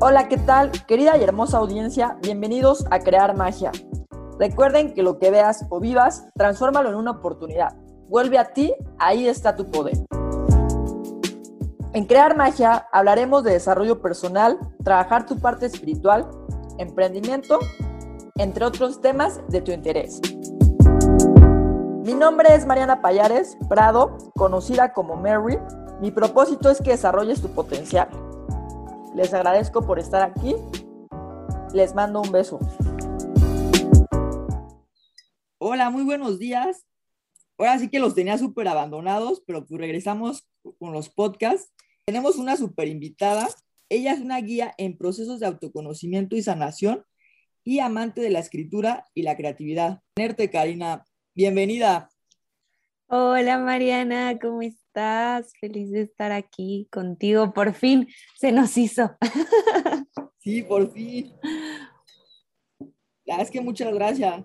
Hola, ¿qué tal? Querida y hermosa audiencia, bienvenidos a Crear Magia. Recuerden que lo que veas o vivas, transfórmalo en una oportunidad. Vuelve a ti, ahí está tu poder. En Crear Magia hablaremos de desarrollo personal, trabajar tu parte espiritual, emprendimiento, entre otros temas de tu interés. Mi nombre es Mariana Payares Prado, conocida como Mary. Mi propósito es que desarrolles tu potencial. Les agradezco por estar aquí. Les mando un beso. Hola, muy buenos días. Ahora sí que los tenía súper abandonados, pero pues regresamos con los podcasts. Tenemos una súper invitada. Ella es una guía en procesos de autoconocimiento y sanación y amante de la escritura y la creatividad. Tenerte, Karina. Bienvenida. Hola Mariana, ¿cómo estás? Feliz de estar aquí contigo. Por fin se nos hizo. Sí, por fin. La es que muchas gracias.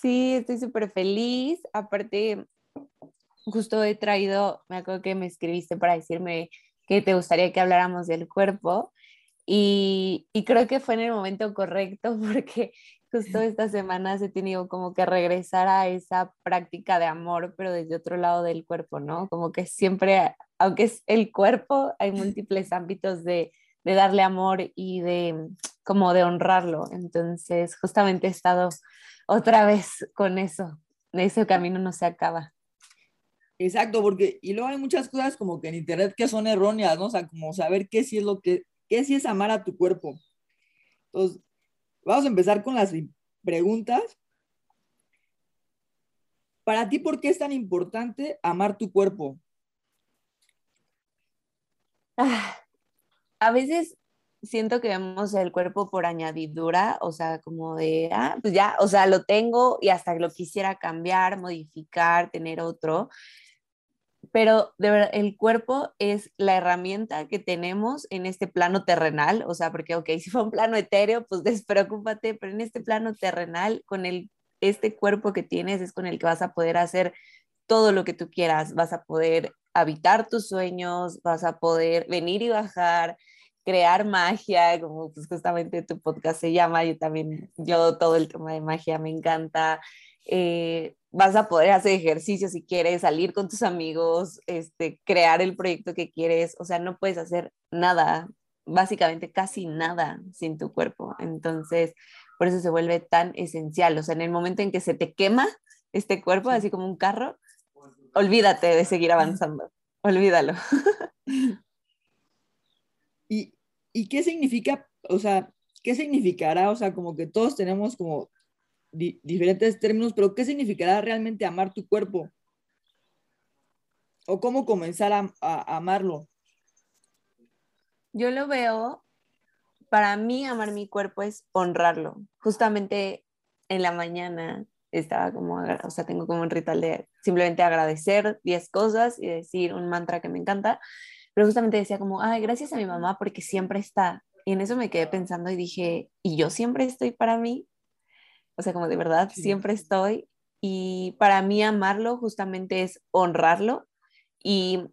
Sí, estoy súper feliz. Aparte, justo he traído, me acuerdo que me escribiste para decirme que te gustaría que habláramos del cuerpo. Y, y creo que fue en el momento correcto porque justo estas semanas he tenido como que regresar a esa práctica de amor, pero desde otro lado del cuerpo, ¿no? Como que siempre, aunque es el cuerpo, hay múltiples ámbitos de, de darle amor y de como de honrarlo. Entonces, justamente he estado otra vez con eso. Ese camino no se acaba. Exacto, porque y luego hay muchas cosas como que en internet que son erróneas, ¿no? O sea, como saber qué sí es lo que, qué sí es amar a tu cuerpo. Entonces, vamos a empezar con las preguntas. Para ti, ¿por qué es tan importante amar tu cuerpo? Ah, a veces siento que vemos el cuerpo por añadidura, o sea, como de, ah, pues ya, o sea, lo tengo y hasta lo quisiera cambiar, modificar, tener otro. Pero de verdad, el cuerpo es la herramienta que tenemos en este plano terrenal, o sea, porque, ok, si fue un plano etéreo, pues despreocúpate, pero en este plano terrenal, con el, este cuerpo que tienes, es con el que vas a poder hacer todo lo que tú quieras, vas a poder habitar tus sueños, vas a poder venir y bajar, crear magia, como pues justamente tu podcast se llama, yo también, yo todo el tema de magia me encanta. Eh, vas a poder hacer ejercicio si quieres, salir con tus amigos, este, crear el proyecto que quieres, o sea, no puedes hacer nada, básicamente casi nada sin tu cuerpo. Entonces, por eso se vuelve tan esencial, o sea, en el momento en que se te quema este cuerpo, así como un carro, olvídate de seguir avanzando, olvídalo. ¿Y, qué significa, o sea, qué significará, o sea, como que todos tenemos como diferentes términos, pero qué significará realmente amar tu cuerpo? ¿O cómo comenzar a, amarlo? Yo lo veo, para mí amar mi cuerpo es honrarlo. Justamente en la mañana estaba como, o sea, tengo como un ritual de simplemente agradecer 10 cosas y decir un mantra que me encanta pero justamente decía como, ay, gracias a mi mamá porque siempre está. Y en eso me quedé pensando y dije, ¿y yo siempre estoy para mí? O sea, como de verdad, siempre estoy. Y para mí amarlo justamente es honrarlo. Y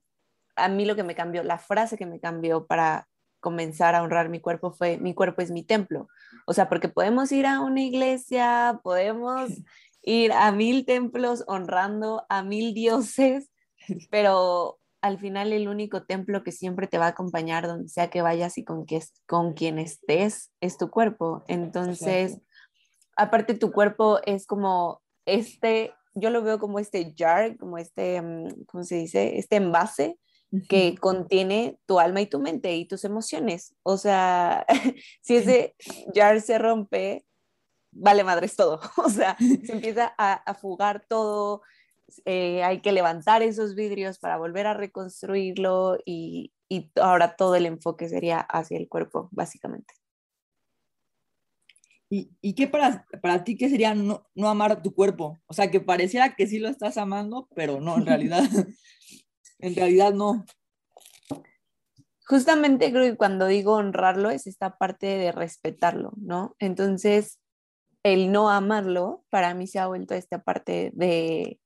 a mí lo que me cambió, la frase que me cambió para comenzar a honrar mi cuerpo fue, mi cuerpo es mi templo. O sea, porque podemos ir a una iglesia, podemos ir a mil templos honrando a mil dioses, pero al final el único templo que siempre te va a acompañar donde sea que vayas y con, que, con quien estés es tu cuerpo. Entonces, aparte tu cuerpo es como este, yo lo veo como este jar, como este, mm, ¿cómo se dice? Este envase que contiene tu alma y tu mente y tus emociones. O sea, si ese jar se rompe, vale madres todo. O sea, se empieza a, a fugar todo, eh, hay que levantar esos vidrios para volver a reconstruirlo y, y, ahora todo el enfoque sería hacia el cuerpo, básicamente. ¿Y, y qué para, para ti qué sería no, no, amar tu cuerpo? O sea, que pareciera que sí lo estás amando, pero no, en realidad, en realidad no. Justamente creo que cuando digo honrarlo es esta parte de respetarlo, ¿no? Entonces, el no amarlo para mí se ha vuelto esta parte de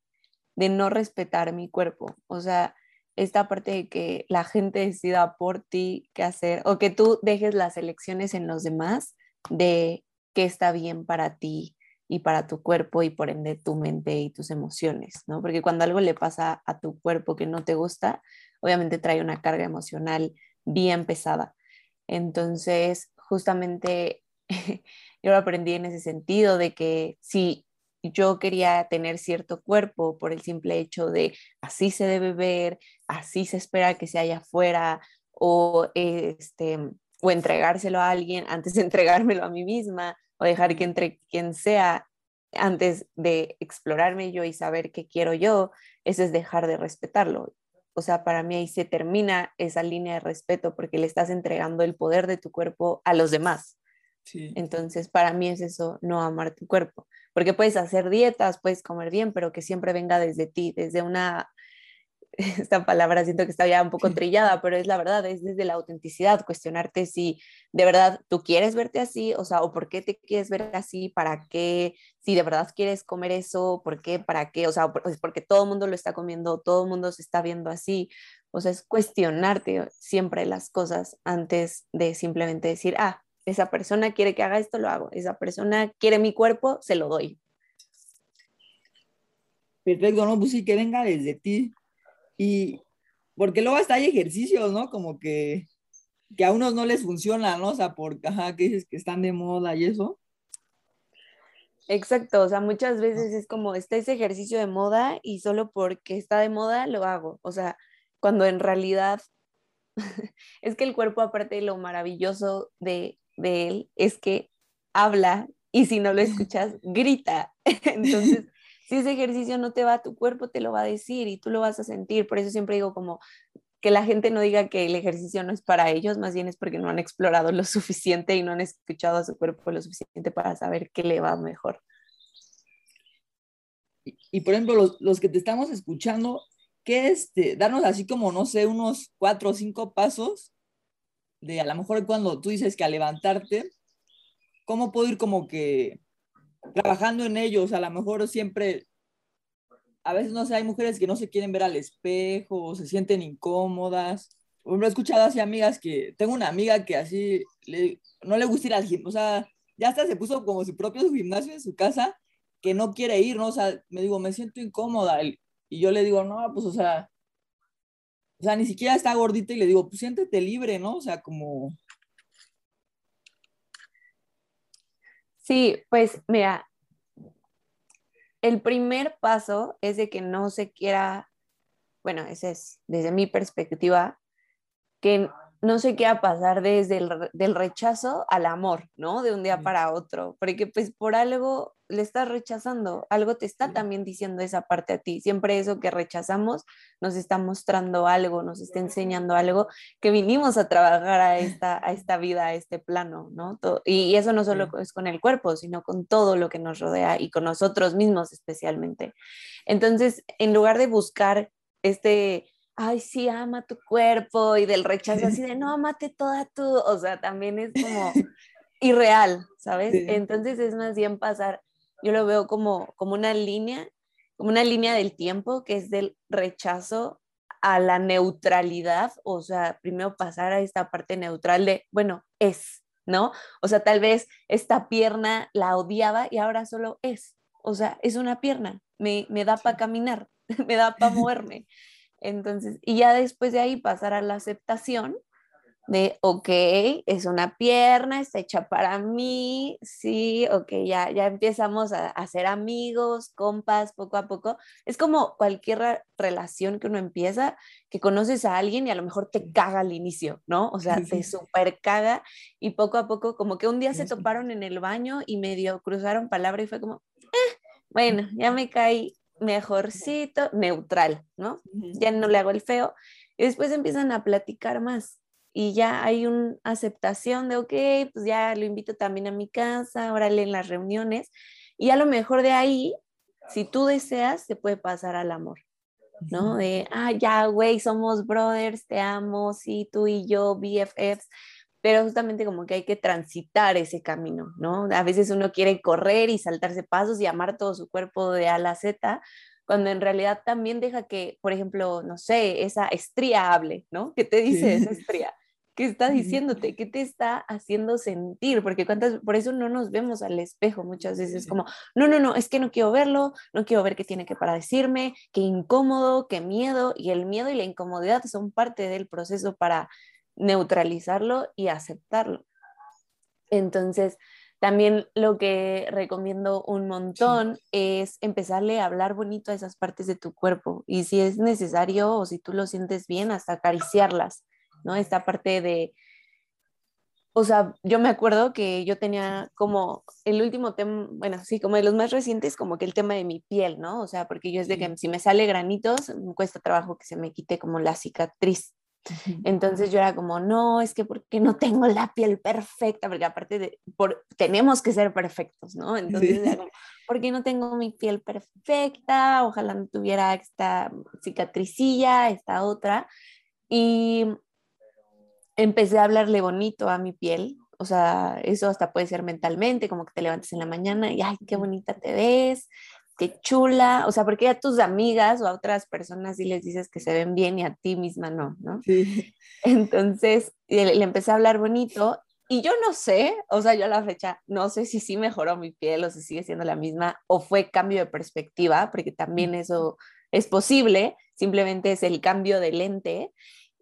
de no respetar mi cuerpo. O sea, esta parte de que la gente decida por ti qué hacer o que tú dejes las elecciones en los demás de qué está bien para ti y para tu cuerpo y por ende tu mente y tus emociones, ¿no? Porque cuando algo le pasa a tu cuerpo que no te gusta, obviamente trae una carga emocional bien pesada. Entonces, justamente yo lo aprendí en ese sentido de que si yo quería tener cierto cuerpo por el simple hecho de así se debe ver, así se espera que se haya afuera o este o entregárselo a alguien antes de entregármelo a mí misma o dejar que entre quien sea antes de explorarme yo y saber qué quiero yo, eso es dejar de respetarlo. O sea, para mí ahí se termina esa línea de respeto porque le estás entregando el poder de tu cuerpo a los demás. Entonces, para mí es eso, no amar tu cuerpo, porque puedes hacer dietas, puedes comer bien, pero que siempre venga desde ti, desde una, esta palabra siento que está ya un poco trillada, pero es la verdad, es desde la autenticidad, cuestionarte si de verdad tú quieres verte así, o sea, o por qué te quieres ver así, para qué, si de verdad quieres comer eso, por qué, para qué, o sea, pues porque todo el mundo lo está comiendo, todo el mundo se está viendo así, o sea, es cuestionarte siempre las cosas antes de simplemente decir, ah, esa persona quiere que haga esto, lo hago. Esa persona quiere mi cuerpo, se lo doy. Perfecto, no, pues sí, que venga desde ti. Y porque luego hasta hay ejercicios, ¿no? Como que, que a unos no les funciona, ¿no? O sea, porque, ajá, que dices que están de moda y eso. Exacto, o sea, muchas veces es como, está ese ejercicio de moda y solo porque está de moda lo hago. O sea, cuando en realidad es que el cuerpo, aparte de lo maravilloso de de él es que habla y si no lo escuchas, grita. Entonces, si ese ejercicio no te va tu cuerpo, te lo va a decir y tú lo vas a sentir. Por eso siempre digo como que la gente no diga que el ejercicio no es para ellos, más bien es porque no han explorado lo suficiente y no han escuchado a su cuerpo lo suficiente para saber qué le va mejor. Y, por ejemplo, los, los, que te estamos escuchando, ¿qué este? Darnos así como, no sé, unos cuatro o cinco pasos de a lo mejor cuando tú dices que a levantarte, ¿cómo puedo ir como que trabajando en ellos? A lo mejor siempre, a veces no sé, hay mujeres que no se quieren ver al espejo, se sienten incómodas. He escuchado así amigas que, tengo una amiga que así no le gusta ir al gimnasio, o sea, ya hasta se puso como su propio gimnasio en su casa, que no quiere ir, ¿no? O sea, me digo, me siento incómoda. Y yo le digo, no, pues, o sea, o sea, ni siquiera está gordita y le digo, pues siéntete libre, ¿no? O sea, como... Sí, pues mira, el primer paso es de que no se quiera, bueno, ese es desde mi perspectiva, que no se quiera pasar desde el del rechazo al amor, ¿no? De un día para otro, porque pues por algo le estás rechazando, algo te está también diciendo esa parte a ti. Siempre eso que rechazamos nos está mostrando algo, nos está enseñando algo que vinimos a trabajar a esta, a esta vida, a este plano, ¿no? y, eso no solo es con el cuerpo, sino con todo lo que nos rodea y con nosotros mismos especialmente. Entonces, en lugar de buscar este ay, sí, ama tu cuerpo y del rechazo así de, no, amate toda tú, o sea, también es como irreal, ¿sabes? Entonces es más bien pasar, yo lo veo como, como una línea, como una línea del tiempo que es del rechazo a la neutralidad, o sea, primero pasar a esta parte neutral de, bueno, es, ¿no? O sea, tal vez esta pierna la odiaba y ahora solo es, o sea, es una pierna, me, me da para caminar, me da para moverme. Entonces, y ya después de ahí pasar a la aceptación de, ok, es una pierna, está hecha para mí, sí, ok, ya, ya empezamos a, a ser amigos, compas, poco a poco. Es como cualquier relación que uno empieza, que conoces a alguien y a lo mejor te caga al inicio, ¿no? O sea, te super caga y poco a poco, como que un día se toparon en el baño y medio cruzaron palabra y fue como, eh, bueno, ya me caí mejorcito, neutral, ¿no? Ya no le hago el feo. Y después empiezan a platicar más y ya hay una aceptación de, ok, pues ya lo invito también a mi casa, órale en las reuniones. Y a lo mejor de ahí, si tú deseas, se puede pasar al amor, ¿no? De, ah, ya, güey, somos brothers, te amo, sí, tú y yo, BFFs pero justamente como que hay que transitar ese camino, ¿no? A veces uno quiere correr y saltarse pasos y amar todo su cuerpo de A a Z, cuando en realidad también deja que, por ejemplo, no sé, esa estría hable, ¿no? ¿Qué te dice esa estría? ¿Qué está diciéndote? ¿Qué te está haciendo sentir? Porque cuántas, por eso no nos vemos al espejo muchas veces, como, no, no, no, es que no quiero verlo, no quiero ver qué tiene que para decirme, qué incómodo, qué miedo, y el miedo y la incomodidad son parte del proceso para neutralizarlo y aceptarlo. Entonces, también lo que recomiendo un montón es empezarle a hablar bonito a esas partes de tu cuerpo y si es necesario o si tú lo sientes bien, hasta acariciarlas, ¿no? Esta parte de, o sea, yo me acuerdo que yo tenía como el último tema, bueno, sí, como de los más recientes, como que el tema de mi piel, ¿no? O sea, porque yo es de que si me sale granitos, me cuesta trabajo que se me quite como la cicatriz. Entonces yo era como, no, es que porque no tengo la piel perfecta, porque aparte de, por, tenemos que ser perfectos, ¿no? Entonces era como, ¿por qué no tengo mi piel perfecta? Ojalá no tuviera esta cicatricilla, esta otra. Y empecé a hablarle bonito a mi piel, o sea, eso hasta puede ser mentalmente, como que te levantes en la mañana y, ay, qué bonita te ves, qué chula, o sea, porque a tus amigas o a otras personas sí les dices que se ven bien y a ti misma no, ¿no? Sí. Entonces le, le, empecé a hablar bonito y yo no sé, o sea, yo a la fecha no sé si sí mejoró mi piel o si sigue siendo la misma o fue cambio de perspectiva, porque también eso es posible, simplemente es el cambio de lente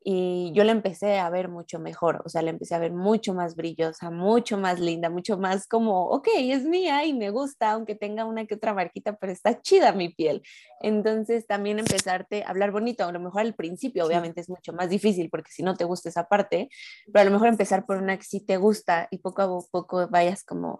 y yo la empecé a ver mucho mejor, o sea, la empecé a ver mucho más brillosa, mucho más linda, mucho más como, ok, es mía y me gusta, aunque tenga una que otra marquita, pero está chida mi piel. Entonces también empezarte a hablar bonito, a lo mejor al principio obviamente es mucho más difícil porque si no te gusta esa parte, pero a lo mejor empezar por una que sí te gusta y poco a poco vayas como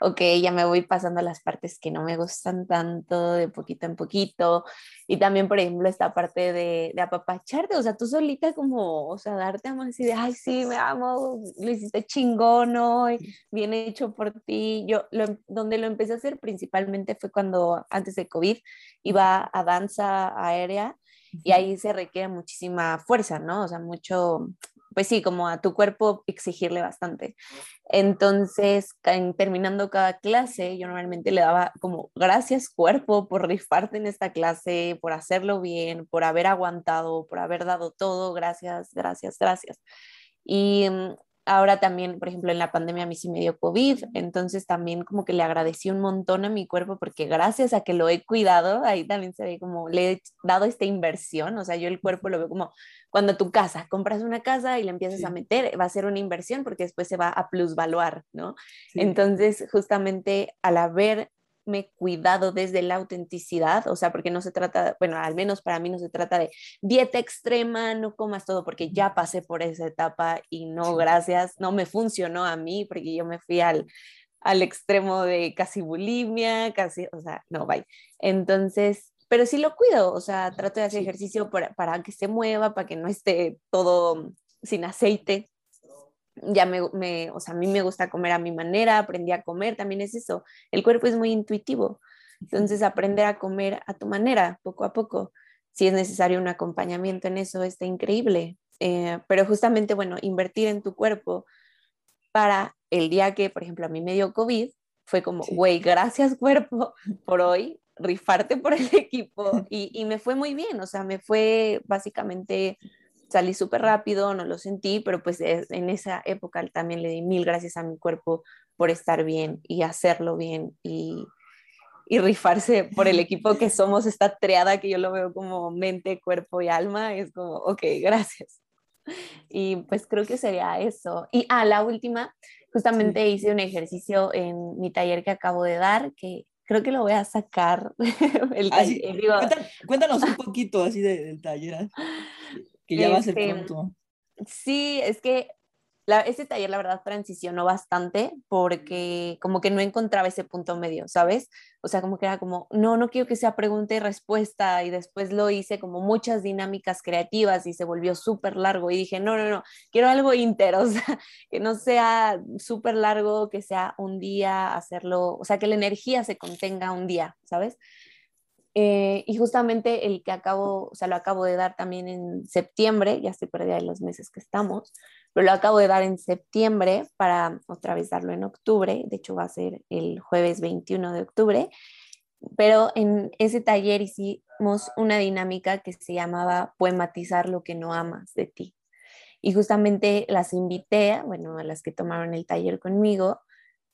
ok, ya me voy pasando las partes que no me gustan tanto, de poquito en poquito. Y también, por ejemplo, esta parte de, de apapacharte, o sea, tú solita como, o sea, darte amor así de, ay, sí, me amo, lo hiciste chingón hoy, bien hecho por ti. Yo, lo, donde lo empecé a hacer principalmente fue cuando, antes de COVID, iba a danza aérea y ahí se requiere muchísima fuerza, ¿no? O sea, mucho, pues sí, como a tu cuerpo exigirle bastante. Entonces, terminando cada clase, yo normalmente le daba como gracias cuerpo por rifarte en esta clase, por hacerlo bien, por haber aguantado, por haber dado todo, gracias, gracias, gracias. Y mm, ahora también, por ejemplo, en la pandemia a mí sí me dio COVID, entonces también como que le agradecí un montón a mi cuerpo porque gracias a que lo he cuidado, ahí también se ve como le he dado esta inversión, o sea, yo el cuerpo lo veo como cuando tu casa, compras una casa y le empiezas a meter, va a ser una inversión porque después se va a plusvaluar, ¿no? Entonces, justamente al haber me cuidado desde la autenticidad, o sea, porque no se trata, bueno, al menos para mí no se trata de dieta extrema, no comas todo, porque ya pasé por esa etapa y no, gracias, no me funcionó a mí, porque yo me fui al, al extremo de casi bulimia, casi, o sea, no, bye. Entonces, pero sí lo cuido, o sea, trato de hacer ejercicio para, para que se mueva, para que no esté todo sin aceite, ya me, me, o sea, a mí me gusta comer a mi manera, aprendí a comer, también es eso, el cuerpo es muy intuitivo, entonces aprender a comer a tu manera, poco a poco, si es necesario un acompañamiento en eso, está increíble, eh, pero justamente, bueno, invertir en tu cuerpo para el día que, por ejemplo, a mí me dio COVID, fue como, güey, gracias cuerpo por hoy, rifarte por el equipo y, y me fue muy bien, o sea, me fue básicamente salí súper rápido, no lo sentí, pero pues en esa época también le di mil gracias a mi cuerpo por estar bien y hacerlo bien y, y rifarse por el equipo que somos, esta triada que yo lo veo como mente, cuerpo y alma, es como, ok, gracias. Y pues creo que sería eso. Y a ah, la última, justamente hice un ejercicio en mi taller que acabo de dar, que creo que lo voy a sacar. el, cuéntanos, un poquito así del taller que ya va a ser este, pronto. Sí, es que la, ese taller la verdad transicionó bastante porque como que no encontraba ese punto medio, ¿sabes? O sea, como que era como, no, no quiero que sea pregunta y respuesta y después lo hice como muchas dinámicas creativas y se volvió súper largo y dije, no, no, no, quiero algo íntero, o sea, que no sea súper largo, que sea un día hacerlo, o sea, que la energía se contenga un día, ¿sabes? Eh, y justamente el que acabo, o sea, lo acabo de dar también en septiembre, ya estoy perdida de los meses que estamos, pero lo acabo de dar en septiembre para otra vez darlo en octubre, de hecho va a ser el jueves 21 de octubre. pero en ese taller hicimos una dinámica que se llamaba poematizar lo que no amas de ti. Y justamente las invité, bueno, a las que tomaron el taller conmigo,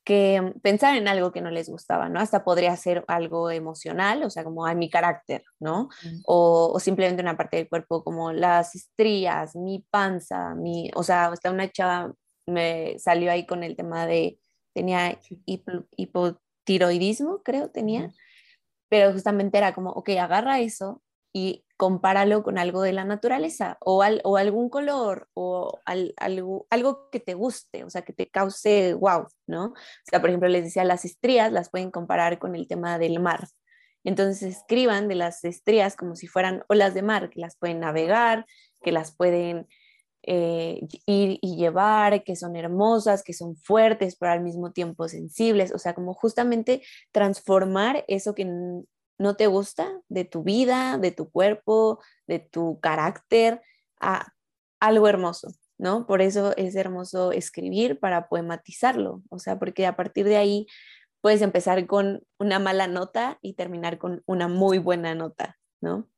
que pensar en algo que no les gustaba, ¿no? Hasta podría ser algo emocional, o sea, como a mi carácter, ¿no? O, o, simplemente una parte del cuerpo como las estrías, mi panza, mi, o sea, hasta una chava me salió ahí con el tema de, tenía hipotiroidismo, creo, tenía, pero justamente era como, ok, agarra eso y compáralo con algo de la naturaleza o, o algún color o algo, algo que te guste, o sea, que te cause wow, ¿no? O sea, por ejemplo, les decía, las estrías las pueden comparar con el tema del mar. Entonces escriban de las estrías como si fueran olas de mar, que las pueden navegar, que las pueden eh, ir y llevar, que son hermosas, que son fuertes, pero al mismo tiempo sensibles, o sea, como justamente transformar eso que no te gusta de tu vida, de tu cuerpo, de tu carácter, a algo hermoso, ¿no? Por eso es hermoso escribir para poematizarlo, o sea, porque a partir de ahí puedes empezar con una mala nota y terminar con una muy buena nota, ¿no?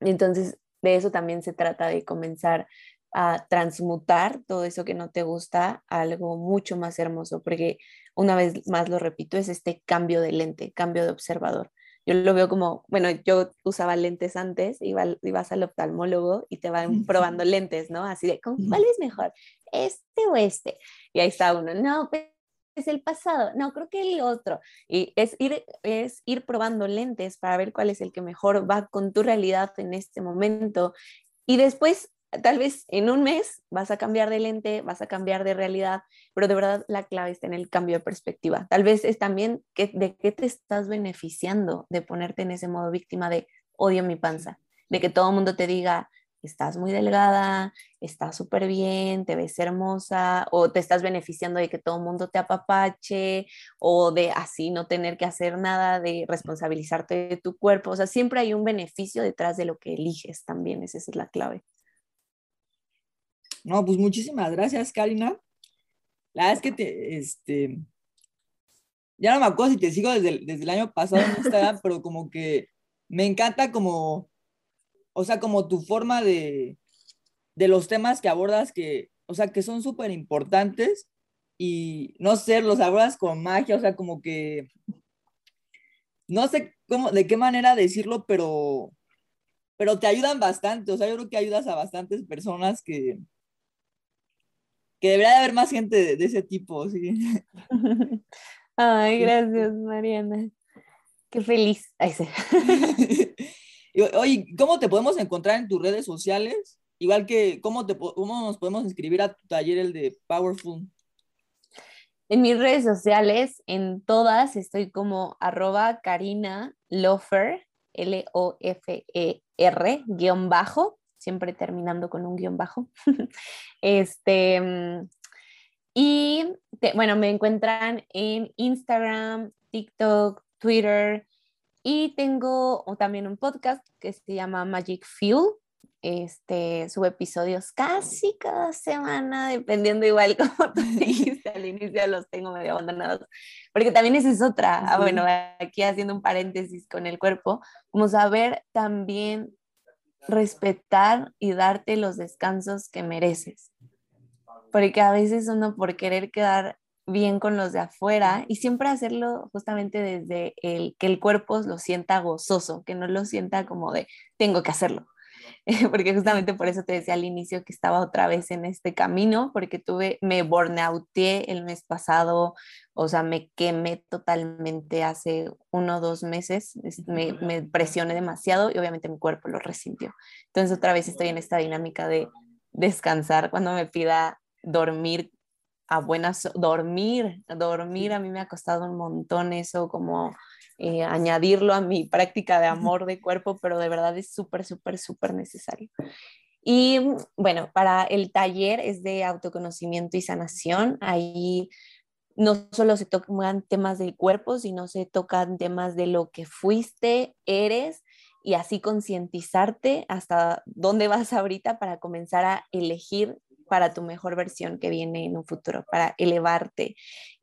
Entonces, de eso también se trata de comenzar a transmutar todo eso que no te gusta a algo mucho más hermoso, porque una vez más lo repito, es este cambio de lente, cambio de observador. Yo lo veo como, bueno, yo usaba lentes antes, iba, ibas al oftalmólogo y te van probando lentes, ¿no? Así de, ¿cuál es mejor? ¿Este o este? Y ahí está uno, no, pues es el pasado, no, creo que el otro. Y es ir, es ir probando lentes para ver cuál es el que mejor va con tu realidad en este momento. Y después tal vez en un mes vas a cambiar de lente, vas a cambiar de realidad, pero de verdad la clave está en el cambio de perspectiva. Tal vez es también que, de qué te estás beneficiando de ponerte en ese modo víctima de odio mi panza, de que todo el mundo te diga, estás muy delgada, estás súper bien, te ves hermosa, o te estás beneficiando de que todo el mundo te apapache, o de así no tener que hacer nada, de responsabilizarte de tu cuerpo. O sea, siempre hay un beneficio detrás de lo que eliges también, esa es la clave. No, pues muchísimas gracias, Karina. La verdad es que te, este, ya no me acuerdo si te sigo desde el, desde el año pasado en Instagram, pero como que me encanta como, o sea, como tu forma de, de los temas que abordas que, o sea, que son súper importantes y no sé, los abordas con magia, o sea, como que, no sé cómo, de qué manera decirlo, pero, pero te ayudan bastante, o sea, yo creo que ayudas a bastantes personas que, que debería de haber más gente de, ese tipo, sí. Ay, gracias, Mariana. Qué feliz. Oye, ¿cómo te podemos encontrar en tus redes sociales? Igual que, ¿cómo, te, ¿cómo nos podemos inscribir a tu taller, el de Powerful? En mis redes sociales, en todas, estoy como arroba Karina Lofer, L-O-F-E-R, guion bajo siempre terminando con un guion bajo. este, mm, y bueno, me encuentran en Instagram, TikTok, Twitter y tengo también un podcast que se llama Magic Fuel. Este, subo episodios casi cada semana, dependiendo igual como tú dijiste al inicio, los tengo medio abandonados, porque también esa es otra, ah, bueno, aquí haciendo un paréntesis con el cuerpo, como saber también respetar y darte los descansos que mereces. Porque a veces uno por querer quedar bien con los de afuera y siempre hacerlo justamente desde el que el cuerpo lo sienta gozoso, que no lo sienta como de tengo que hacerlo. porque justamente por eso te decía al inicio que estaba otra vez en este camino, porque tuve, me burnouté el mes pasado, o sea, me quemé totalmente hace uno o dos meses, me, me presioné demasiado y obviamente mi cuerpo lo resintió. Entonces otra vez estoy en esta dinámica de descansar cuando me pida dormir a buenas, dormir, dormir a mí me ha costado un montón eso, como eh, añadirlo a mi práctica de amor de cuerpo, pero de verdad es súper, súper, súper necesario. Y bueno, para el taller es de autoconocimiento y sanación. Ahí no solo se tocan temas del cuerpo, sino se tocan temas de lo que fuiste, eres y así concientizarte hasta dónde vas ahorita para comenzar a elegir para tu mejor versión que viene en un futuro, para elevarte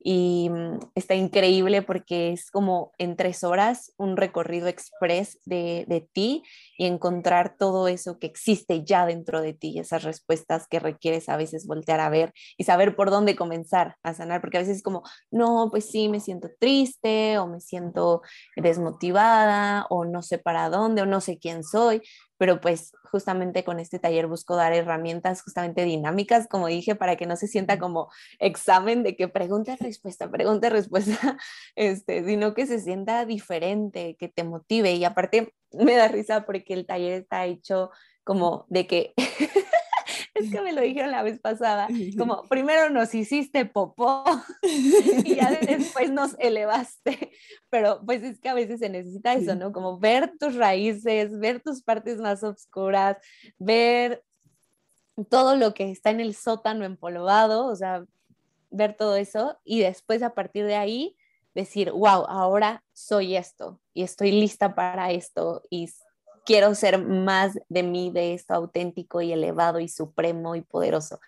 y mm, está increíble porque es como en tres horas un recorrido express de, de, ti y encontrar todo eso que existe ya dentro de ti, esas respuestas que requieres a veces voltear a ver y saber por dónde comenzar a sanar, porque a veces es como, no, pues sí, me siento triste o me siento desmotivada o no sé para dónde o no sé quién soy, pero pues justamente con este taller busco dar herramientas justamente dinámicas, como dije, para que no se sienta como examen de que pregunta, respuesta, pregunta, respuesta, este, sino que se sienta diferente, que te motive. Y aparte me da risa porque el taller está hecho como de que es que me lo dijeron la vez pasada, como primero nos hiciste popó y ya después nos elevaste, pero pues es que a veces se necesita eso, ¿no? Como ver tus raíces, ver tus partes más oscuras, ver todo lo que está en el sótano empolvado, o sea, ver todo eso y después a partir de ahí decir, wow, ahora soy esto y estoy lista para esto y quiero ser más de mí, de esto auténtico y elevado y supremo y poderoso.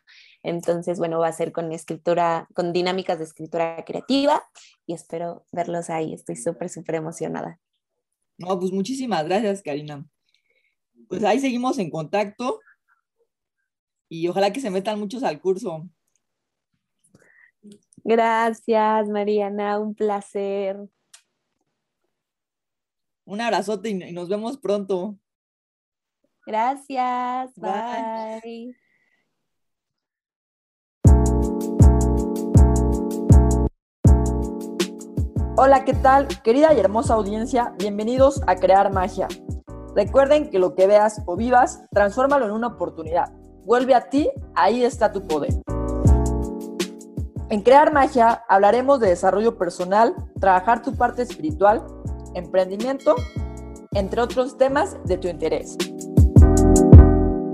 Entonces, bueno, va a ser con escritura, con dinámicas de escritura creativa y espero verlos ahí. Estoy súper, súper emocionada. No, pues muchísimas gracias, Karina. Pues ahí seguimos en contacto y ojalá que se metan muchos al curso. Gracias, Mariana, un placer. Un abrazote y nos vemos pronto. Gracias. Bye. Hola, ¿qué tal? Querida y hermosa audiencia, bienvenidos a Crear Magia. Recuerden que lo que veas o vivas, transfórmalo en una oportunidad. Vuelve a ti, ahí está tu poder. En Crear Magia hablaremos de desarrollo personal, trabajar tu parte espiritual emprendimiento, entre otros temas de tu interés.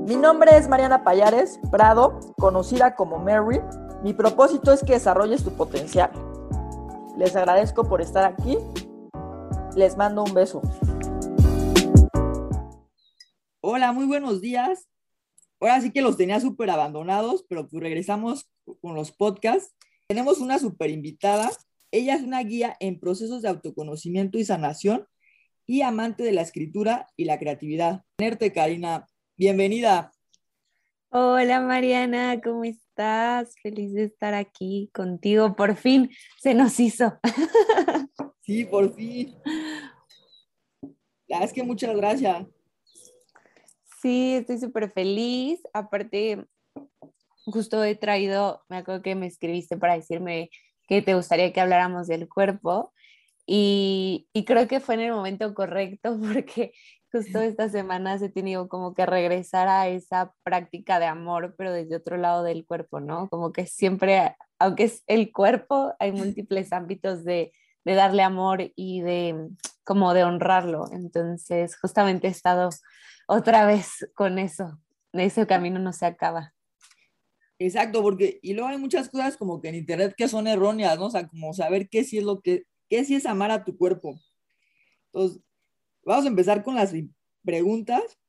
Mi nombre es Mariana Payares Prado, conocida como Mary. Mi propósito es que desarrolles tu potencial. Les agradezco por estar aquí. Les mando un beso. Hola, muy buenos días. Ahora sí que los tenía súper abandonados, pero pues regresamos con los podcasts. Tenemos una súper invitada ella es una guía en procesos de autoconocimiento y sanación y amante de la escritura y la creatividad. Tenerte, Karina. Bienvenida. Hola, Mariana, ¿cómo estás? Feliz de estar aquí contigo. Por fin se nos hizo. Sí, por fin. La es que muchas gracias. Sí, estoy súper feliz. Aparte, justo he traído, me acuerdo que me escribiste para decirme que te gustaría que habláramos del cuerpo. Y, creo que fue en el momento correcto porque justo esta semana he tenido como que regresar a esa práctica de amor, pero desde otro lado del cuerpo, ¿no? Como que siempre, aunque es el cuerpo, hay múltiples ámbitos de, de darle amor y de como de honrarlo. Entonces, justamente he estado otra vez con eso. Ese camino no se acaba. Exacto, porque y luego hay muchas cosas como que en internet que son erróneas, ¿no? O sea, como saber qué sí es lo que, qué sí es amar a tu cuerpo. Entonces, vamos a empezar con las preguntas.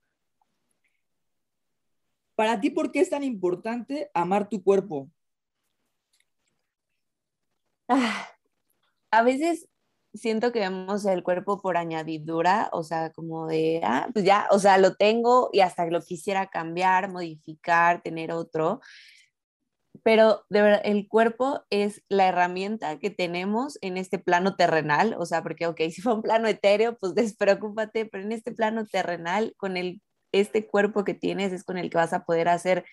Para ti, ¿por qué es tan importante amar tu cuerpo? Ah, a veces siento que vemos el cuerpo por añadidura, o sea, como de, ah, pues ya, o sea, lo tengo y hasta lo quisiera cambiar, modificar, tener otro pero de verdad, el cuerpo es la herramienta que tenemos en este plano terrenal, o sea, porque, ok, si fue un plano etéreo, pues despreocúpate, pero en este plano terrenal, con el, este cuerpo que tienes, es con el que vas a poder hacer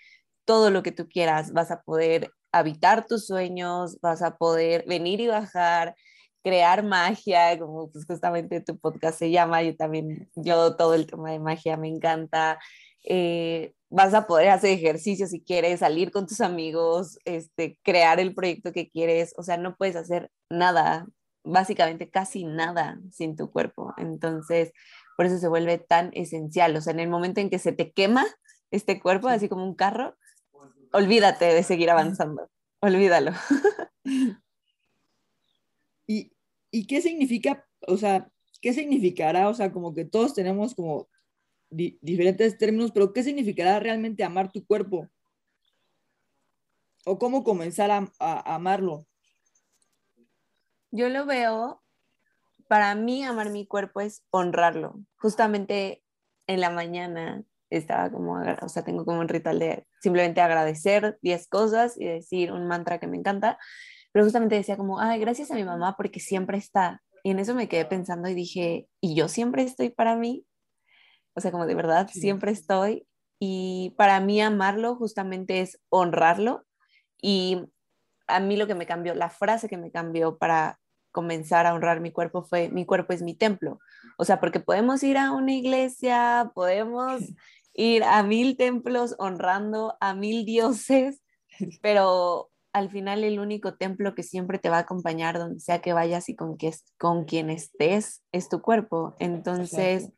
todo lo que tú quieras, vas a poder habitar tus sueños, vas a poder venir y bajar, crear magia, como pues justamente tu podcast se llama, yo también, yo todo el tema de magia me encanta, eh, vas a poder hacer ejercicio si quieres, salir con tus amigos, este, crear el proyecto que quieres, o sea, no puedes hacer nada, básicamente casi nada sin tu cuerpo. Entonces, por eso se vuelve tan esencial, o sea, en el momento en que se te quema este cuerpo, así como un carro, olvídate de seguir avanzando, olvídalo. ¿Y, ¿Y qué significa, o sea, qué significará, o sea, como que todos tenemos como diferentes términos, pero ¿qué significará realmente amar tu cuerpo? ¿O cómo comenzar a, amarlo? Yo lo veo, para mí amar mi cuerpo es honrarlo. Justamente en la mañana estaba como, o sea, tengo como un ritual de simplemente agradecer 10 cosas y decir un mantra que me encanta, pero justamente decía como, ay, gracias a mi mamá porque siempre está. Y en eso me quedé pensando y dije, ¿y yo siempre estoy para mí? O sea, como de verdad, siempre estoy. Y para mí amarlo justamente es honrarlo. Y a mí lo que me cambió, la frase que me cambió para comenzar a honrar mi cuerpo fue, mi cuerpo es mi templo. O sea, porque podemos ir a una iglesia, podemos ir a mil templos honrando a mil dioses, pero al final el único templo que siempre te va a acompañar donde sea que vayas y con, que, con quien estés es tu cuerpo. Entonces,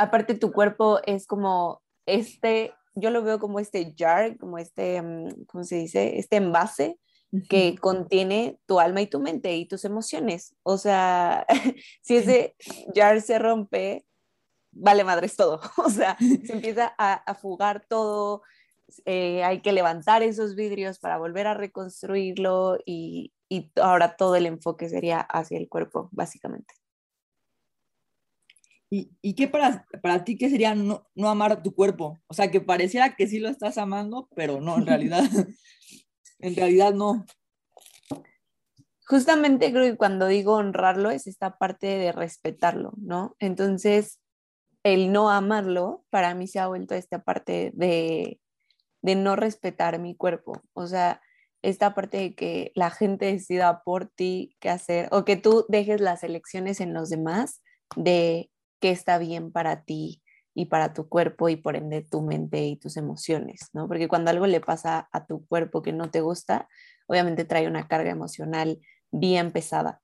aparte tu cuerpo es como este, yo lo veo como este jar, como este, mm, ¿cómo se dice? Este envase que contiene tu alma y tu mente y tus emociones. O sea, si ese jar se rompe, vale madres todo. O sea, se empieza a, fugar todo, eh, hay que levantar esos vidrios para volver a reconstruirlo y, y ahora todo el enfoque sería hacia el cuerpo, básicamente. ¿Y, y qué para, para ti qué sería no, no, amar tu cuerpo? O sea, que pareciera que sí lo estás amando, pero no, en realidad, en realidad no. Justamente creo que cuando digo honrarlo es esta parte de respetarlo, ¿no? Entonces, el no amarlo para mí se ha vuelto esta parte de, de no respetar mi cuerpo. O sea, esta parte de que la gente decida por ti qué hacer o que tú dejes las elecciones en los demás de qué está bien para ti y para tu cuerpo y por ende tu mente y tus emociones, ¿no? Porque cuando algo le pasa a tu cuerpo que no te gusta, obviamente trae una carga emocional bien pesada.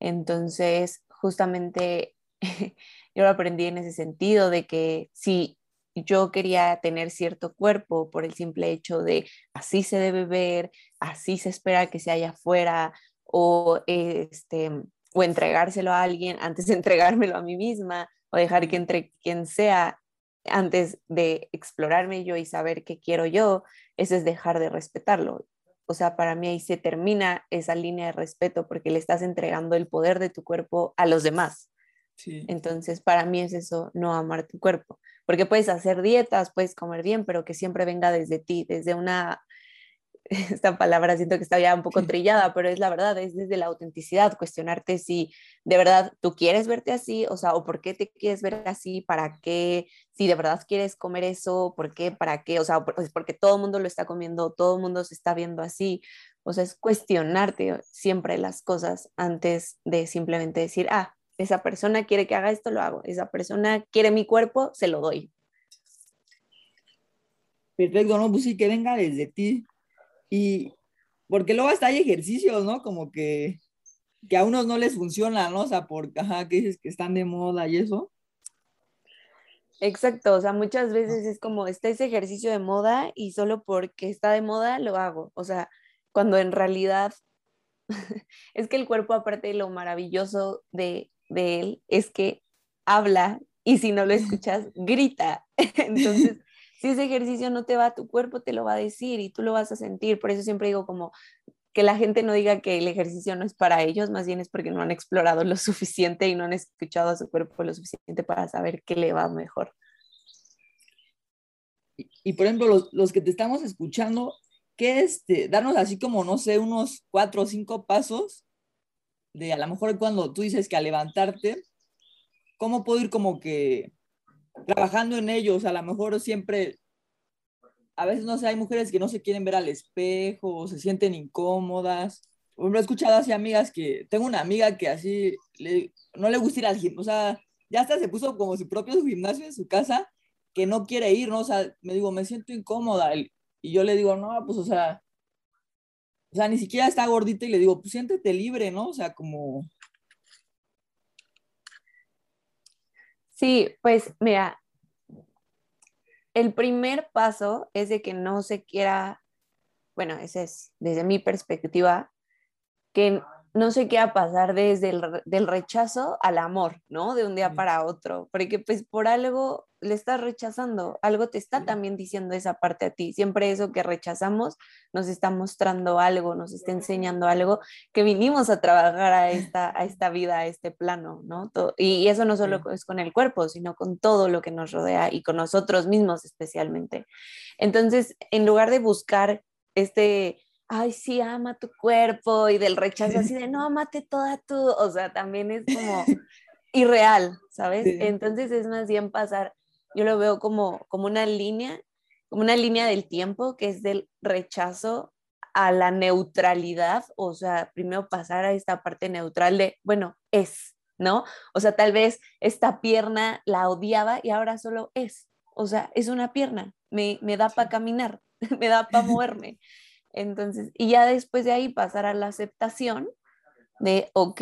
Entonces, justamente yo lo aprendí en ese sentido de que si yo quería tener cierto cuerpo por el simple hecho de así se debe ver, así se espera que se haya afuera o este o entregárselo a alguien antes de entregármelo a mí misma o dejar que entre quien sea antes de explorarme yo y saber qué quiero yo, eso es dejar de respetarlo. O sea, para mí ahí se termina esa línea de respeto porque le estás entregando el poder de tu cuerpo a los demás. Entonces, para mí es eso, no amar tu cuerpo, porque puedes hacer dietas, puedes comer bien, pero que siempre venga desde ti, desde una, esta palabra siento que está ya un poco trillada, pero es la verdad, es desde la autenticidad, cuestionarte si de verdad tú quieres verte así, o sea, o por qué te quieres ver así, para qué, si de verdad quieres comer eso, por qué, para qué, o sea, pues porque todo el mundo lo está comiendo, todo el mundo se está viendo así, o sea, es cuestionarte siempre las cosas antes de simplemente decir, ah, esa persona quiere que haga esto, lo hago. Esa persona quiere mi cuerpo, se lo doy. Perfecto, no, pues sí, que venga desde ti. Y porque luego hasta hay ejercicios, ¿no? Como que, que a unos no les funciona, ¿no? O sea, porque, ajá, que dices que están de moda y eso. Exacto, o sea, muchas veces es como, está ese ejercicio de moda y solo porque está de moda lo hago. O sea, cuando en realidad es que el cuerpo, aparte de lo maravilloso de de él es que habla y si no lo escuchas, grita. Entonces, si ese ejercicio no te va a tu cuerpo, te lo va a decir y tú lo vas a sentir. Por eso siempre digo como que la gente no diga que el ejercicio no es para ellos, más bien es porque no han explorado lo suficiente y no han escuchado a su cuerpo lo suficiente para saber qué le va mejor. Y, por ejemplo, los, los, que te estamos escuchando, ¿qué este, darnos así como, no sé, unos cuatro o cinco pasos de a lo mejor cuando tú dices que al levantarte, ¿cómo puedo ir como que trabajando en ellos? A lo mejor siempre, a veces no sé, hay mujeres que no se quieren ver al espejo, se sienten incómodas. Por he escuchado así amigas que, tengo una amiga que así no le gusta ir al gimnasio, o sea, ya hasta se puso como su propio gimnasio en su casa, que no quiere ir, ¿no? O sea, me digo, me siento incómoda. Y yo le digo, no, pues, o sea, o sea, ni siquiera está gordita y le digo, pues siéntete libre, ¿no? O sea, como... Sí, pues mira, el primer paso es de que no se quiera, bueno, ese es desde mi perspectiva, que no sé qué va a pasar desde el del rechazo al amor, ¿no? De un día para otro, porque pues por algo le estás rechazando, algo te está también diciendo esa parte a ti. Siempre eso que rechazamos nos está mostrando algo, nos está enseñando algo que vinimos a trabajar a esta, a esta vida, a este plano, ¿no? y, eso no solo es con el cuerpo, sino con todo lo que nos rodea y con nosotros mismos especialmente. Entonces, en lugar de buscar este ay, sí, ama tu cuerpo y del rechazo así de, no, amate toda tú, o sea, también es como irreal, ¿sabes? Entonces es más bien pasar, yo lo veo como, como una línea, como una línea del tiempo que es del rechazo a la neutralidad, o sea, primero pasar a esta parte neutral de, bueno, es, ¿no? O sea, tal vez esta pierna la odiaba y ahora solo es, o sea, es una pierna, me, me da para caminar, me da para moverme. Entonces, y ya después de ahí pasar a la aceptación de, ok,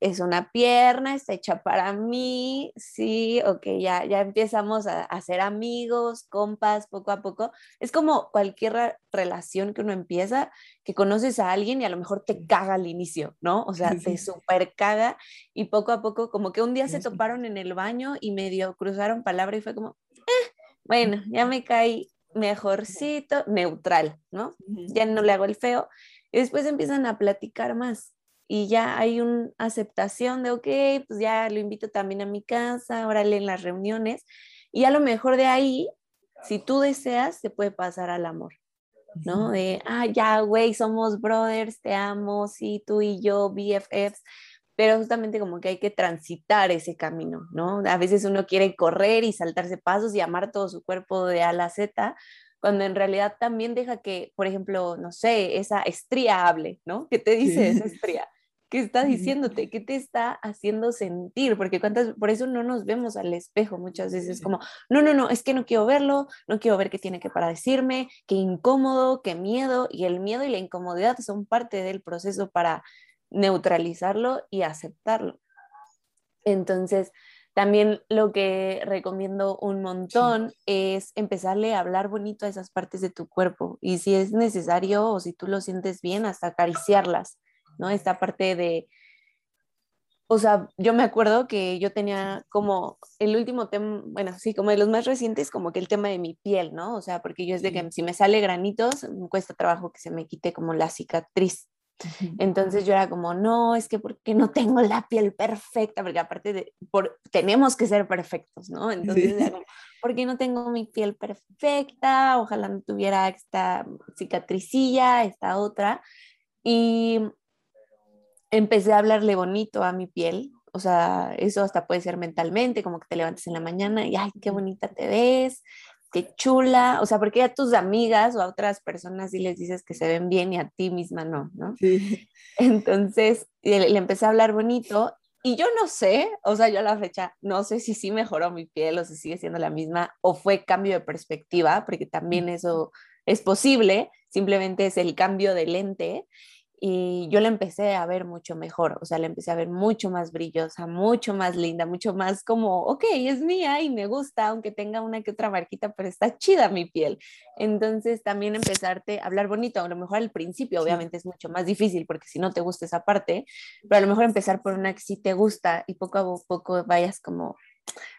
es una pierna, está hecha para mí, sí, ok, ya, ya empezamos a, a ser amigos, compas, poco a poco. Es como cualquier relación que uno empieza, que conoces a alguien y a lo mejor te caga al inicio, ¿no? O sea, te super caga y poco a poco, como que un día se toparon en el baño y medio cruzaron palabra y fue como, eh, bueno, ya me caí mejorcito, neutral, ¿no? Ya no le hago el feo. Y después empiezan a platicar más y ya hay una aceptación de, ok, pues ya lo invito también a mi casa, órale en las reuniones. Y a lo mejor de ahí, si tú deseas, se puede pasar al amor, ¿no? De, ah, ya, güey, somos brothers, te amo, sí, tú y yo, BFFs pero justamente como que hay que transitar ese camino, ¿no? A veces uno quiere correr y saltarse pasos y amar todo su cuerpo de A a la Z, cuando en realidad también deja que, por ejemplo, no sé, esa estría hable, ¿no? ¿Qué te dice esa estría? ¿Qué está diciéndote? ¿Qué te está haciendo sentir? Porque cuántas, por eso no nos vemos al espejo muchas veces, como, no, no, no, es que no quiero verlo, no quiero ver qué tiene que para decirme, qué incómodo, qué miedo, y el miedo y la incomodidad son parte del proceso para neutralizarlo y aceptarlo. Entonces, también lo que recomiendo un montón es empezarle a hablar bonito a esas partes de tu cuerpo y si es necesario o si tú lo sientes bien, hasta acariciarlas, ¿no? Esta parte de, o sea, yo me acuerdo que yo tenía como el último tema, bueno, sí, como de los más recientes, como que el tema de mi piel, ¿no? O sea, porque yo es de que si me sale granitos, me cuesta trabajo que se me quite como la cicatriz. Entonces yo era como, no, es que porque no tengo la piel perfecta, porque aparte de, por, tenemos que ser perfectos, ¿no? Entonces era como, ¿por qué no tengo mi piel perfecta? Ojalá no tuviera esta cicatricilla, esta otra. Y empecé a hablarle bonito a mi piel, o sea, eso hasta puede ser mentalmente, como que te levantes en la mañana y, ay, qué bonita te ves, qué chula, o sea, porque a tus amigas o a otras personas sí les dices que se ven bien y a ti misma no, ¿no? Sí. Entonces le, empecé a hablar bonito y yo no sé, o sea, yo a la fecha no sé si sí mejoró mi piel o si sigue siendo la misma o fue cambio de perspectiva, porque también eso es posible, simplemente es el cambio de lente y yo la empecé a ver mucho mejor, o sea, la empecé a ver mucho más brillosa, mucho más linda, mucho más como, ok, es mía y me gusta, aunque tenga una que otra marquita, pero está chida mi piel. Entonces también empezarte a hablar bonito, a lo mejor al principio obviamente es mucho más difícil porque si no te gusta esa parte, pero a lo mejor empezar por una que sí te gusta y poco a poco vayas como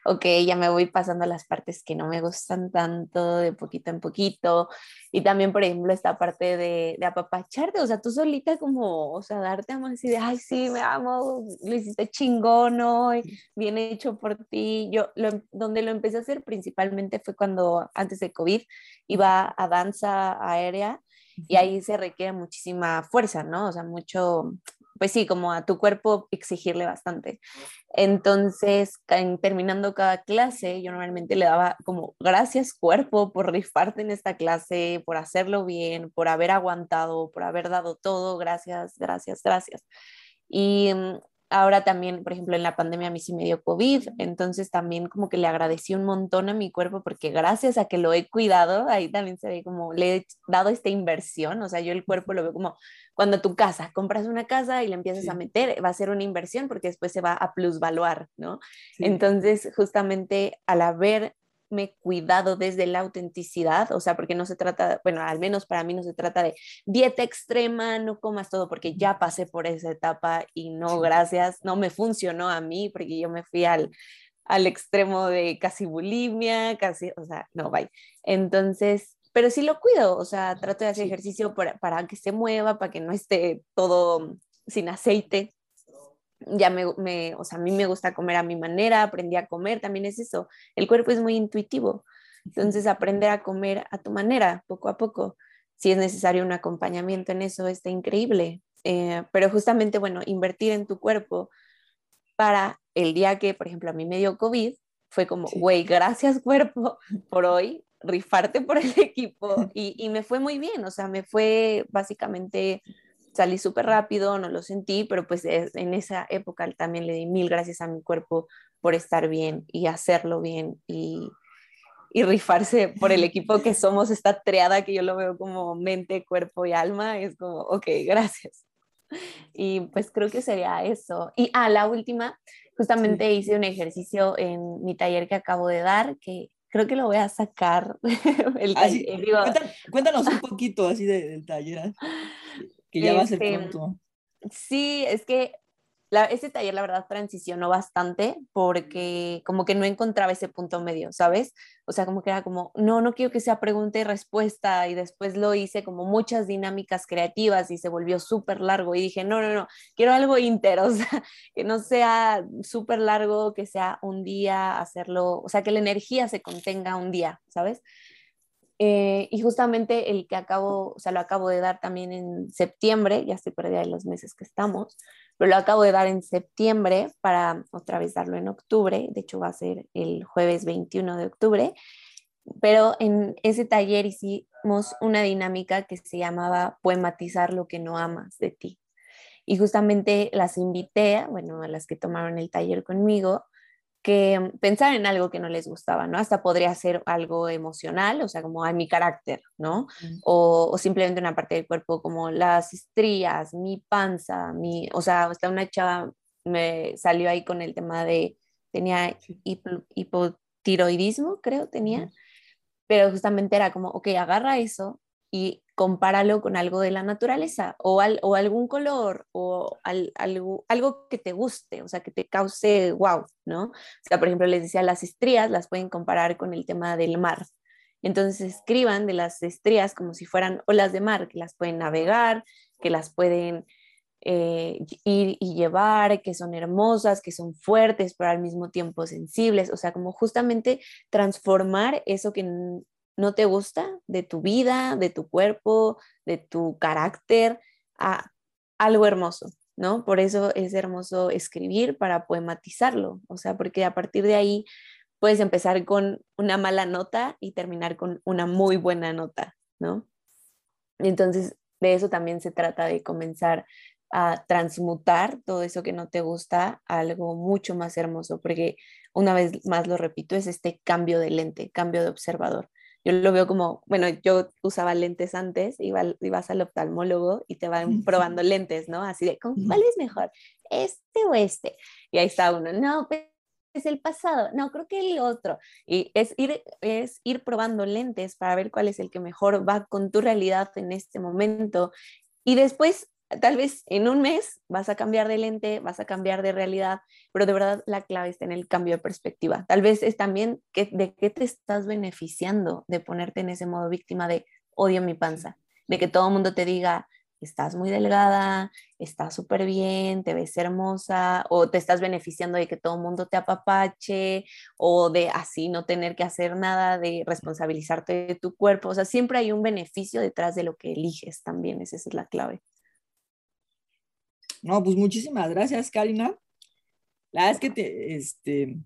ok, ya me voy pasando las partes que no me gustan tanto, de poquito en poquito. Y también, por ejemplo, esta parte de, de apapacharte, o sea, tú solita como, o sea, darte amor así de, ay, sí, me amo, lo hiciste chingón hoy, bien hecho por ti. Yo, lo, donde lo empecé a hacer principalmente fue cuando, antes de COVID, iba a danza aérea y ahí se requiere muchísima fuerza, ¿no? O sea, mucho, pues sí, como a tu cuerpo exigirle bastante. Entonces, terminando cada clase, yo normalmente le daba como gracias cuerpo por rifarte en esta clase, por hacerlo bien, por haber aguantado, por haber dado todo, gracias, gracias, gracias. Y mm, ahora también, por ejemplo, en la pandemia a mí sí me dio COVID, entonces también como que le agradecí un montón a mi cuerpo porque gracias a que lo he cuidado, ahí también se ve como le he dado esta inversión, o sea, yo el cuerpo lo veo como cuando tu casa, compras una casa y le empiezas a meter, va a ser una inversión porque después se va a plusvaluar, ¿no? Entonces, justamente al haber haberme cuidado desde la autenticidad, o sea, porque no se trata, bueno, al menos para mí no se trata de dieta extrema, no comas todo, porque ya pasé por esa etapa y no, gracias, no me funcionó a mí, porque yo me fui al, al extremo de casi bulimia, casi, o sea, no, bye. Entonces, pero sí lo cuido, o sea, trato de hacer ejercicio para, para que se mueva, para que no esté todo sin aceite, ya me, me, o sea, a mí me gusta comer a mi manera, aprendí a comer, también es eso, el cuerpo es muy intuitivo, entonces aprender a comer a tu manera, poco a poco, si es necesario un acompañamiento en eso, está increíble, eh, pero justamente, bueno, invertir en tu cuerpo para el día que, por ejemplo, a mí me dio COVID, fue como, güey, gracias cuerpo por hoy, rifarte por el equipo y, y me fue muy bien, o sea, me fue básicamente salí súper rápido, no lo sentí, pero pues en esa época también le di mil gracias a mi cuerpo por estar bien y hacerlo bien y, y rifarse por el equipo que somos, esta triada que yo lo veo como mente, cuerpo y alma, es como, ok, gracias. Y pues creo que sería eso. Y a ah, la última, justamente hice un ejercicio en mi taller que acabo de dar, que creo que lo voy a sacar. el taller, cuéntanos, un poquito así del taller que ya va a ser este, pronto. Sí, es que la, ese taller la verdad transicionó bastante porque como que no encontraba ese punto medio, ¿sabes? O sea, como que era como, no, no quiero que sea pregunta y respuesta y después lo hice como muchas dinámicas creativas y se volvió súper largo y dije, no, no, no, quiero algo ínter, o sea, que no sea súper largo, que sea un día hacerlo, o sea, que la energía se contenga un día, ¿sabes? Eh, y justamente el que acabo, o sea, lo acabo de dar también en septiembre, ya estoy perdida de los meses que estamos, pero lo acabo de dar en septiembre para otra vez darlo en octubre, de hecho va a ser el jueves 21 de octubre, pero en ese taller hicimos una dinámica que se llamaba poematizar lo que no amas de ti. Y justamente las invité, bueno, a las que tomaron el taller conmigo, que pensar en algo que no les gustaba, ¿no? Hasta podría ser algo emocional, o sea, como a mi carácter, ¿no? O, simplemente una parte del cuerpo como las estrías, mi panza, mi, o sea, hasta una chava me salió ahí con el tema de, tenía hipotiroidismo, creo, tenía, pero justamente era como, ok, agarra eso y compáralo con algo de la naturaleza o, o algún color o algo, algo que te guste, o sea, que te cause wow, ¿no? O sea, por ejemplo, les decía, las estrías las pueden comparar con el tema del mar. Entonces escriban de las estrías como si fueran olas de mar, que las pueden navegar, que las pueden eh, ir y llevar, que son hermosas, que son fuertes, pero al mismo tiempo sensibles, o sea, como justamente transformar eso que no te gusta de tu vida, de tu cuerpo, de tu carácter, a algo hermoso, ¿no? Por eso es hermoso escribir para poematizarlo, o sea, porque a partir de ahí puedes empezar con una mala nota y terminar con una muy buena nota, ¿no? Entonces, de eso también se trata de comenzar a transmutar todo eso que no te gusta a algo mucho más hermoso, porque una vez más lo repito, es este cambio de lente, cambio de observador yo lo veo como, bueno, yo usaba lentes antes, iba, ibas al oftalmólogo y te van probando lentes, ¿no? Así de, ¿cuál es mejor? ¿Este o este? Y ahí está uno, no, pues es el pasado, no, creo que el otro. Y es ir, es ir probando lentes para ver cuál es el que mejor va con tu realidad en este momento. Y después tal vez en un mes vas a cambiar de lente, vas a cambiar de realidad, pero de verdad la clave está en el cambio de perspectiva. Tal vez es también que, de qué te estás beneficiando de ponerte en ese modo víctima de odio mi panza, de que todo el mundo te diga, estás muy delgada, estás súper bien, te ves hermosa, o te estás beneficiando de que todo el mundo te apapache, o de así no tener que hacer nada, de responsabilizarte de tu cuerpo. O sea, siempre hay un beneficio detrás de lo que eliges también, esa es la clave. No, pues muchísimas gracias, Karina. La verdad es que te, este,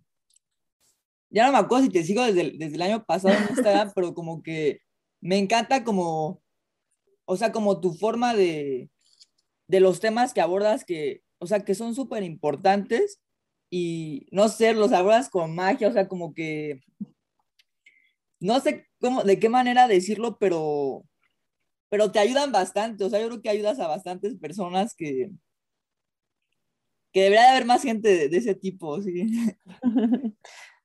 ya no me acuerdo si te sigo desde el, desde el año pasado en Instagram, pero como que me encanta como, o sea, como tu forma de, de los temas que abordas que, o sea, que son súper importantes y no sé, los abordas con magia, o sea, como que, no sé cómo, de qué manera decirlo, pero, pero te ayudan bastante, o sea, yo creo que ayudas a bastantes personas que, que debería de haber más gente de, ese tipo, sí.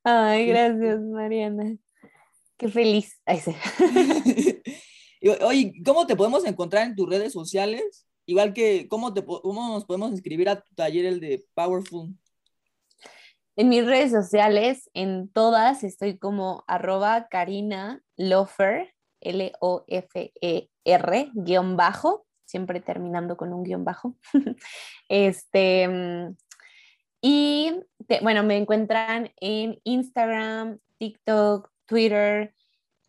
Ay, gracias, Mariana. Qué feliz. Oye, ¿cómo te podemos encontrar en tus redes sociales? Igual que, ¿cómo, te, cómo nos podemos inscribir a tu taller, el de Powerful? En mis redes sociales, en todas, estoy como arroba Karina Lofer, L-O-F-E-R, guion bajo, siempre terminando con un guion bajo. este, mm, y bueno, me encuentran en Instagram, TikTok, Twitter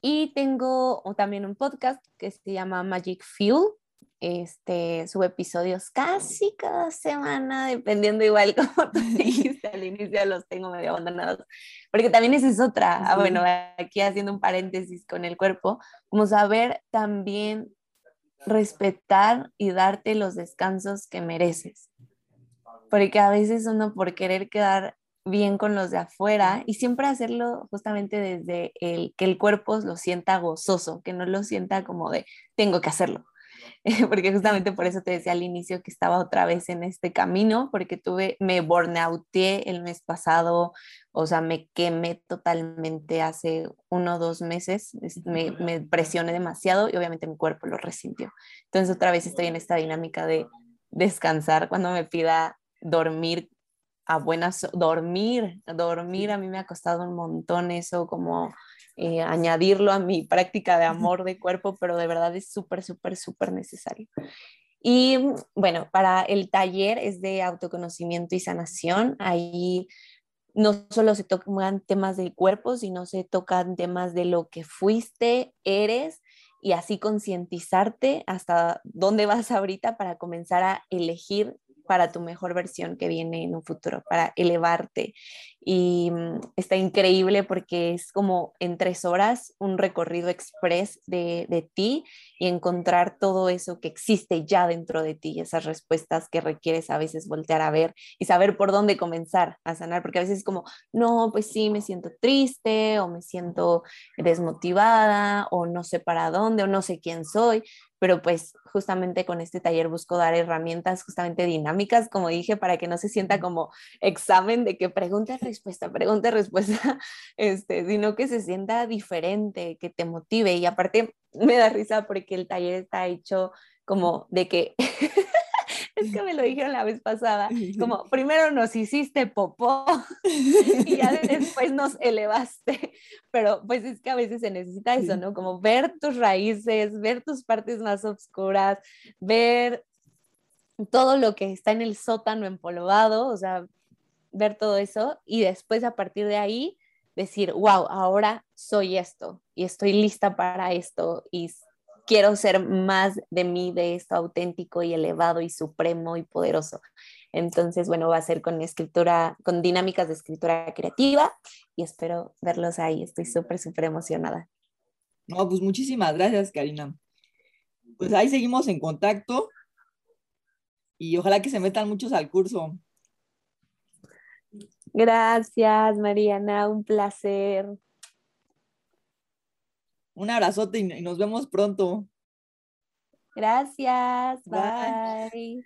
y tengo también un podcast que se llama Magic Fuel. Este, subo episodios casi cada semana, dependiendo igual como tú dijiste al inicio, los tengo medio abandonados, porque también esa es otra, ah, bueno, aquí haciendo un paréntesis con el cuerpo, como saber también respetar y darte los descansos que mereces, porque a veces uno por querer quedar bien con los de afuera y siempre hacerlo justamente desde el que el cuerpo lo sienta gozoso, que no lo sienta como de tengo que hacerlo. porque justamente por eso te decía al inicio que estaba otra vez en este camino, porque tuve, me burnouté el mes pasado, o sea, me quemé totalmente hace uno o dos meses, me, me presioné demasiado y obviamente mi cuerpo lo resintió. Entonces otra vez estoy en esta dinámica de descansar cuando me pida dormir a buenas, dormir, dormir a mí me ha costado un montón eso, como añadirlo a mi práctica de amor de cuerpo, pero de verdad es súper, súper, súper necesario. Y bueno, para el taller es de autoconocimiento y sanación. Ahí no solo se tocan temas del cuerpo, sino se tocan temas de lo que fuiste, eres y así concientizarte hasta dónde vas ahorita para comenzar a elegir para tu mejor versión que viene en un futuro, para elevarte. Y mm, está increíble porque es como en tres horas un recorrido express de, de ti y encontrar todo eso que existe ya dentro de ti, esas respuestas que requieres a veces voltear a ver y saber por dónde comenzar a sanar, porque a veces es como, no, pues sí, me siento triste o me siento desmotivada o no sé para dónde o no sé quién soy, pero pues justamente con este taller busco dar herramientas justamente dinámicas, como dije, para que no se sienta como examen de que pregunta, respuesta, pregunta, respuesta, este, sino que se sienta diferente, que te motive. Y aparte me da risa porque el taller está hecho como de que es que me lo dijeron la vez pasada, como primero nos hiciste popó y ya después nos elevaste, pero pues es que a veces se necesita eso, ¿no? Como ver tus raíces, ver tus partes más oscuras, ver todo lo que está en el sótano empolvado, o sea, ver todo eso y después a partir de ahí decir, wow, ahora soy esto y estoy lista para esto y quiero ser más de mí, de esto auténtico y elevado y supremo y poderoso. Entonces, bueno, va a ser con escritura, con dinámicas de escritura creativa y espero verlos ahí. Estoy súper, súper emocionada. No, pues muchísimas gracias, Karina. Pues ahí seguimos en contacto y ojalá que se metan muchos al curso. Gracias, Mariana, un placer. Un abrazote y nos vemos pronto. Gracias. bye.